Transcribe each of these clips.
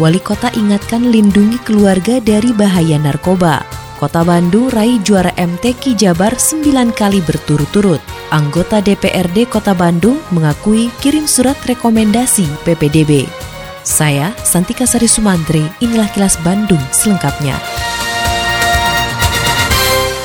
Wali Kota ingatkan lindungi keluarga dari bahaya narkoba. Kota Bandung raih juara MTQ Jabar 9 kali berturut-turut. Anggota DPRD Kota Bandung mengakui kirim surat rekomendasi PPDB. Saya, Santika Sari Sumantri, inilah kilas Bandung selengkapnya.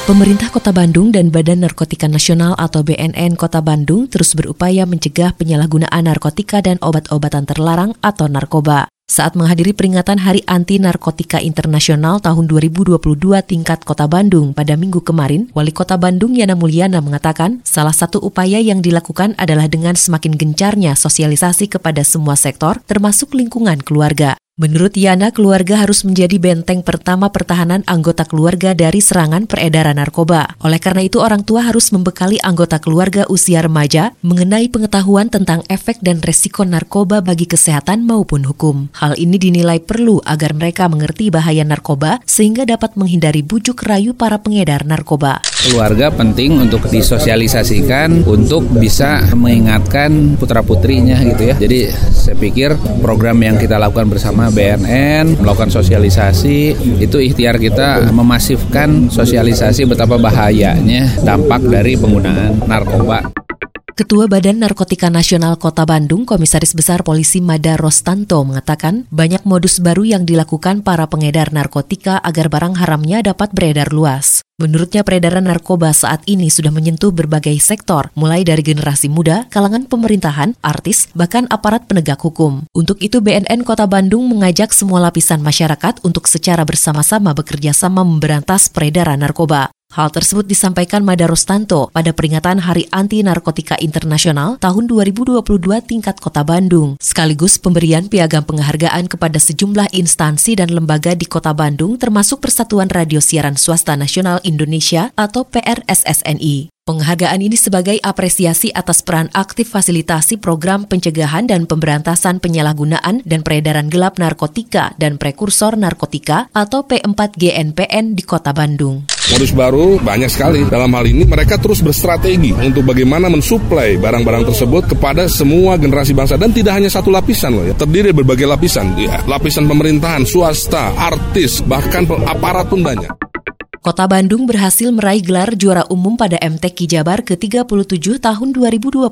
Pemerintah Kota Bandung dan Badan Narkotika Nasional atau BNN Kota Bandung terus berupaya mencegah penyalahgunaan narkotika dan obat-obatan terlarang atau narkoba. Saat menghadiri peringatan Hari Anti Narkotika Internasional tahun 2022 tingkat Kota Bandung pada minggu kemarin, Wali Kota Bandung Yana Mulyana mengatakan salah satu upaya yang dilakukan adalah dengan semakin gencarnya sosialisasi kepada semua sektor termasuk lingkungan keluarga. Menurut Yana, keluarga harus menjadi benteng pertama pertahanan anggota keluarga dari serangan peredaran narkoba. Oleh karena itu, orang tua harus membekali anggota keluarga usia remaja mengenai pengetahuan tentang efek dan resiko narkoba bagi kesehatan maupun hukum. Hal ini dinilai perlu agar mereka mengerti bahaya narkoba sehingga dapat menghindari bujuk rayu para pengedar narkoba. Keluarga penting untuk disosialisasikan untuk bisa mengingatkan putra-putrinya gitu ya. Jadi saya pikir program yang kita lakukan bersama BNN melakukan sosialisasi itu ikhtiar kita memasifkan sosialisasi betapa bahayanya dampak dari penggunaan narkoba. Ketua Badan Narkotika Nasional Kota Bandung, Komisaris Besar Polisi Mada Rostanto mengatakan banyak modus baru yang dilakukan para pengedar narkotika agar barang haramnya dapat beredar luas. Menurutnya peredaran narkoba saat ini sudah menyentuh berbagai sektor, mulai dari generasi muda, kalangan pemerintahan, artis, bahkan aparat penegak hukum. Untuk itu BNN Kota Bandung mengajak semua lapisan masyarakat untuk secara bersama-sama bekerja sama memberantas peredaran narkoba. Hal tersebut disampaikan Mada Rostanto pada peringatan Hari Anti Narkotika Internasional tahun 2022 tingkat Kota Bandung, sekaligus pemberian piagam penghargaan kepada sejumlah instansi dan lembaga di Kota Bandung termasuk Persatuan Radio Siaran Swasta Nasional Indonesia atau PRSSNI. Penghargaan ini sebagai apresiasi atas peran aktif fasilitasi program pencegahan dan pemberantasan penyalahgunaan dan peredaran gelap narkotika dan prekursor narkotika atau P4GNPN di Kota Bandung. Modus baru banyak sekali. Dalam hal ini mereka terus berstrategi untuk bagaimana mensuplai barang-barang tersebut kepada semua generasi bangsa dan tidak hanya satu lapisan loh ya. Terdiri berbagai lapisan, ya. Lapisan pemerintahan, swasta, artis, bahkan aparat pun banyak. Kota Bandung berhasil meraih gelar juara umum pada MTQ Jabar ke-37 tahun 2022.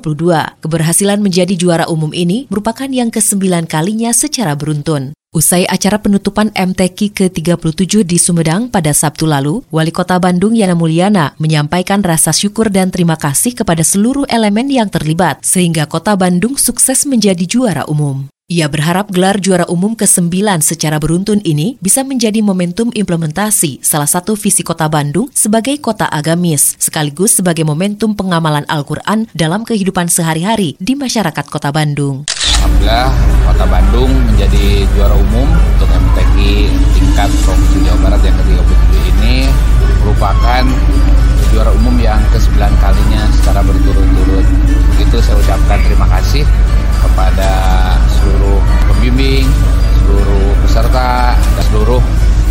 Keberhasilan menjadi juara umum ini merupakan yang ke-9 kalinya secara beruntun. Usai acara penutupan MTQ ke-37 di Sumedang pada Sabtu lalu, Wali Kota Bandung Yana Mulyana menyampaikan rasa syukur dan terima kasih kepada seluruh elemen yang terlibat, sehingga Kota Bandung sukses menjadi juara umum. Ia berharap gelar juara umum ke-9 secara beruntun ini bisa menjadi momentum implementasi salah satu visi kota Bandung sebagai kota agamis, sekaligus sebagai momentum pengamalan Al-Quran dalam kehidupan sehari-hari di masyarakat kota Bandung. Alhamdulillah kota Bandung menjadi juara umum untuk MTQ tingkat Provinsi Jawa Barat yang ke-37 ini merupakan juara umum yang ke-9 kalinya secara berturut-turut. Begitu saya ucapkan terima kasih kepada seluruh pembimbing, seluruh peserta, dan seluruh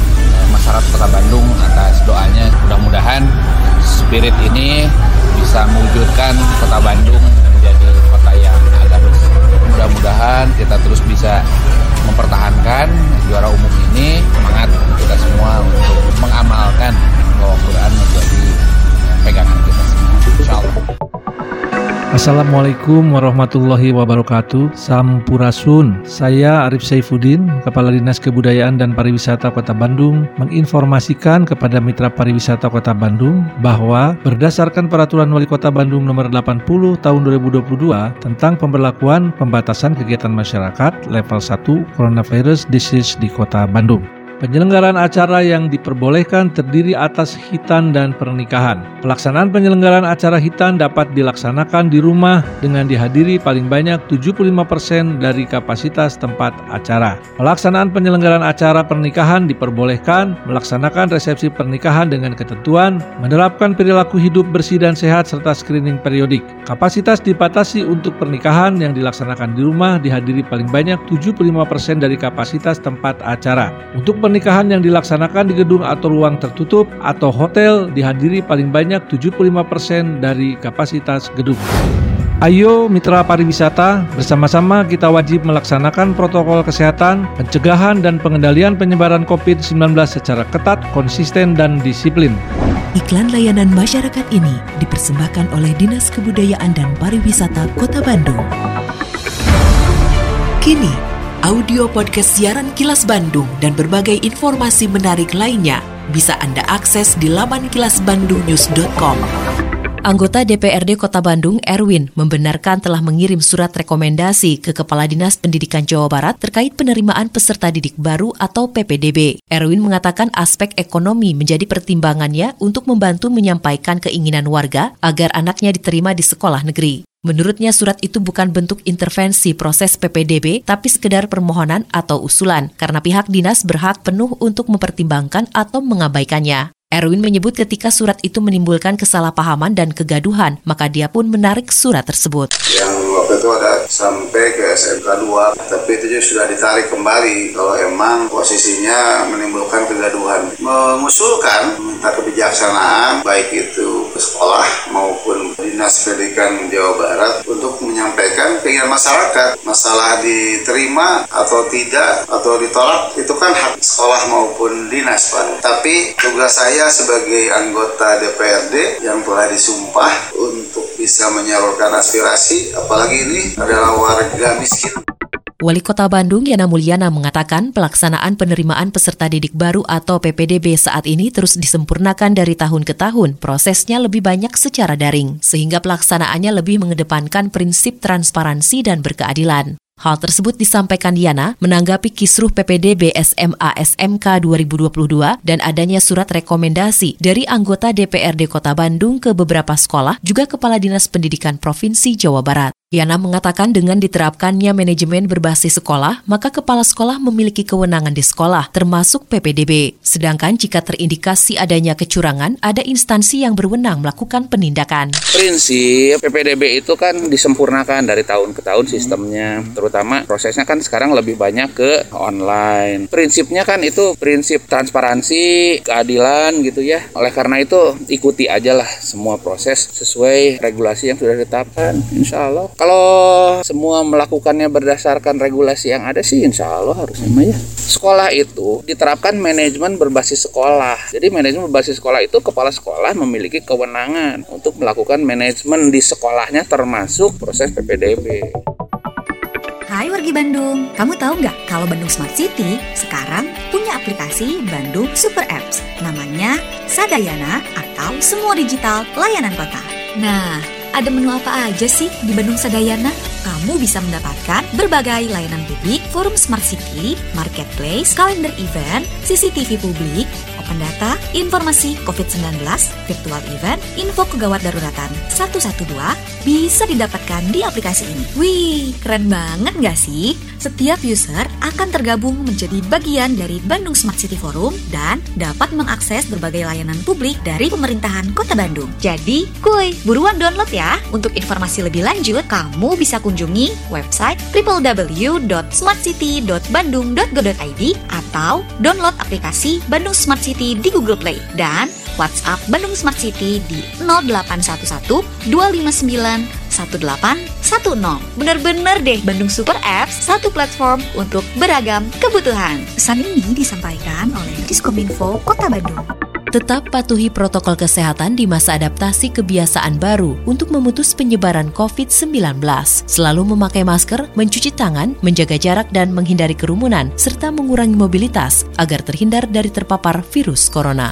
eh, masyarakat Kota Bandung atas doanya. Mudah-mudahan spirit ini bisa mewujudkan Kota Bandung menjadi kota yang agamis. Mudah-mudahan kita terus bisa mempertahankan juara umum ini. Semangat kita semua untuk mengamalkan bahwa Quran menjadi pegangan kita semua. Insya. Assalamualaikum warahmatullahi wabarakatuh. Sampurasun. Saya Arif Saifuddin Kepala Dinas Kebudayaan dan Pariwisata Kota Bandung Menginformasikan kepada Mitra Pariwisata Kota Bandung Bahwa berdasarkan Peraturan Wali Kota Bandung Nomor 80 Tahun 2022 Tentang pemberlakuan pembatasan kegiatan masyarakat Level 1 Coronavirus Disease di Kota Bandung Penyelenggaraan acara yang diperbolehkan terdiri atas hitan dan pernikahan. Pelaksanaan penyelenggaraan acara hitan dapat dilaksanakan di rumah dengan dihadiri paling banyak 75% dari kapasitas tempat acara. Pelaksanaan penyelenggaraan acara pernikahan diperbolehkan melaksanakan resepsi pernikahan dengan ketentuan, menerapkan perilaku hidup bersih dan sehat serta screening periodik. Kapasitas dibatasi untuk pernikahan yang dilaksanakan di rumah dihadiri paling banyak 75% dari kapasitas tempat acara. Untuk pernikahan yang dilaksanakan di gedung atau ruang tertutup atau hotel dihadiri paling banyak 75% dari kapasitas gedung. Ayo mitra pariwisata, bersama-sama kita wajib melaksanakan protokol kesehatan, pencegahan dan pengendalian penyebaran COVID-19 secara ketat, konsisten dan disiplin. Iklan layanan masyarakat ini dipersembahkan oleh Dinas Kebudayaan dan Pariwisata Kota Bandung. Kini, audio podcast siaran Kilas Bandung dan berbagai informasi menarik lainnya bisa Anda akses di laman kilasbandungnews.com. Anggota DPRD Kota Bandung, Erwin, membenarkan telah mengirim surat rekomendasi ke Kepala Dinas Pendidikan Jawa Barat terkait penerimaan peserta didik baru atau PPDB. Erwin mengatakan aspek ekonomi menjadi pertimbangannya untuk membantu menyampaikan keinginan warga agar anaknya diterima di sekolah negeri. Menurutnya surat itu bukan bentuk intervensi proses PPDB, tapi sekedar permohonan atau usulan, karena pihak dinas berhak penuh untuk mempertimbangkan atau mengabaikannya. Erwin menyebut ketika surat itu menimbulkan kesalahpahaman dan kegaduhan, maka dia pun menarik surat tersebut. Yang waktu itu ada sampai ke SMK 2, tapi itu juga sudah ditarik kembali kalau emang posisinya menimbulkan kegaduhan. Mengusulkan minta kebijaksanaan, baik itu sekolah maupun Dinas Pendidikan Jawa Barat untuk menyampaikan keinginan masyarakat. Masalah diterima atau tidak atau ditolak itu kan hak sekolah maupun dinas Pak. Tapi tugas saya sebagai anggota DPRD yang telah disumpah untuk bisa menyalurkan aspirasi apalagi ini adalah warga miskin. Wali Kota Bandung Yana Mulyana mengatakan pelaksanaan penerimaan peserta didik baru atau PPDB saat ini terus disempurnakan dari tahun ke tahun. Prosesnya lebih banyak secara daring, sehingga pelaksanaannya lebih mengedepankan prinsip transparansi dan berkeadilan. Hal tersebut disampaikan Diana menanggapi kisruh PPDB SMA SMK 2022 dan adanya surat rekomendasi dari anggota DPRD Kota Bandung ke beberapa sekolah juga Kepala Dinas Pendidikan Provinsi Jawa Barat. Yana mengatakan dengan diterapkannya manajemen berbasis sekolah, maka kepala sekolah memiliki kewenangan di sekolah, termasuk PPDB. Sedangkan jika terindikasi adanya kecurangan, ada instansi yang berwenang melakukan penindakan. Prinsip PPDB itu kan disempurnakan dari tahun ke tahun sistemnya, terutama prosesnya kan sekarang lebih banyak ke online. Prinsipnya kan itu prinsip transparansi, keadilan gitu ya. Oleh karena itu ikuti aja lah semua proses sesuai regulasi yang sudah ditetapkan, insya Allah. Kalau semua melakukannya berdasarkan regulasi yang ada sih insya Allah harusnya mah ya. Sekolah itu diterapkan manajemen berbasis sekolah. Jadi manajemen berbasis sekolah itu kepala sekolah memiliki kewenangan untuk melakukan manajemen di sekolahnya termasuk proses PPDB. Hai wargi Bandung, kamu tahu nggak kalau Bandung Smart City sekarang punya aplikasi Bandung Super Apps namanya Sadayana atau Semua Digital Layanan Kota. Nah, ada menu apa aja sih di Bandung Sadayana? Kamu bisa mendapatkan berbagai layanan publik, forum Smart City, marketplace, kalender event, CCTV publik, open data, informasi COVID-19, virtual event, info kegawat daruratan 112 bisa didapatkan di aplikasi ini. Wih, keren banget nggak sih? Setiap user akan tergabung menjadi bagian dari Bandung Smart City Forum dan dapat mengakses berbagai layanan publik dari pemerintahan Kota Bandung. Jadi, kuy, buruan download ya. Untuk informasi lebih lanjut, kamu bisa kunjungi website www.smartcity.bandung.go.id atau download aplikasi Bandung Smart City di Google Play dan WhatsApp Bandung Smart City di 0811 259 1810. Bener-bener deh Bandung Super Apps, satu platform untuk beragam kebutuhan. Pesan ini disampaikan oleh Diskominfo Kota Bandung. Tetap patuhi protokol kesehatan di masa adaptasi kebiasaan baru untuk memutus penyebaran COVID-19. Selalu memakai masker, mencuci tangan, menjaga jarak dan menghindari kerumunan, serta mengurangi mobilitas agar terhindar dari terpapar virus corona.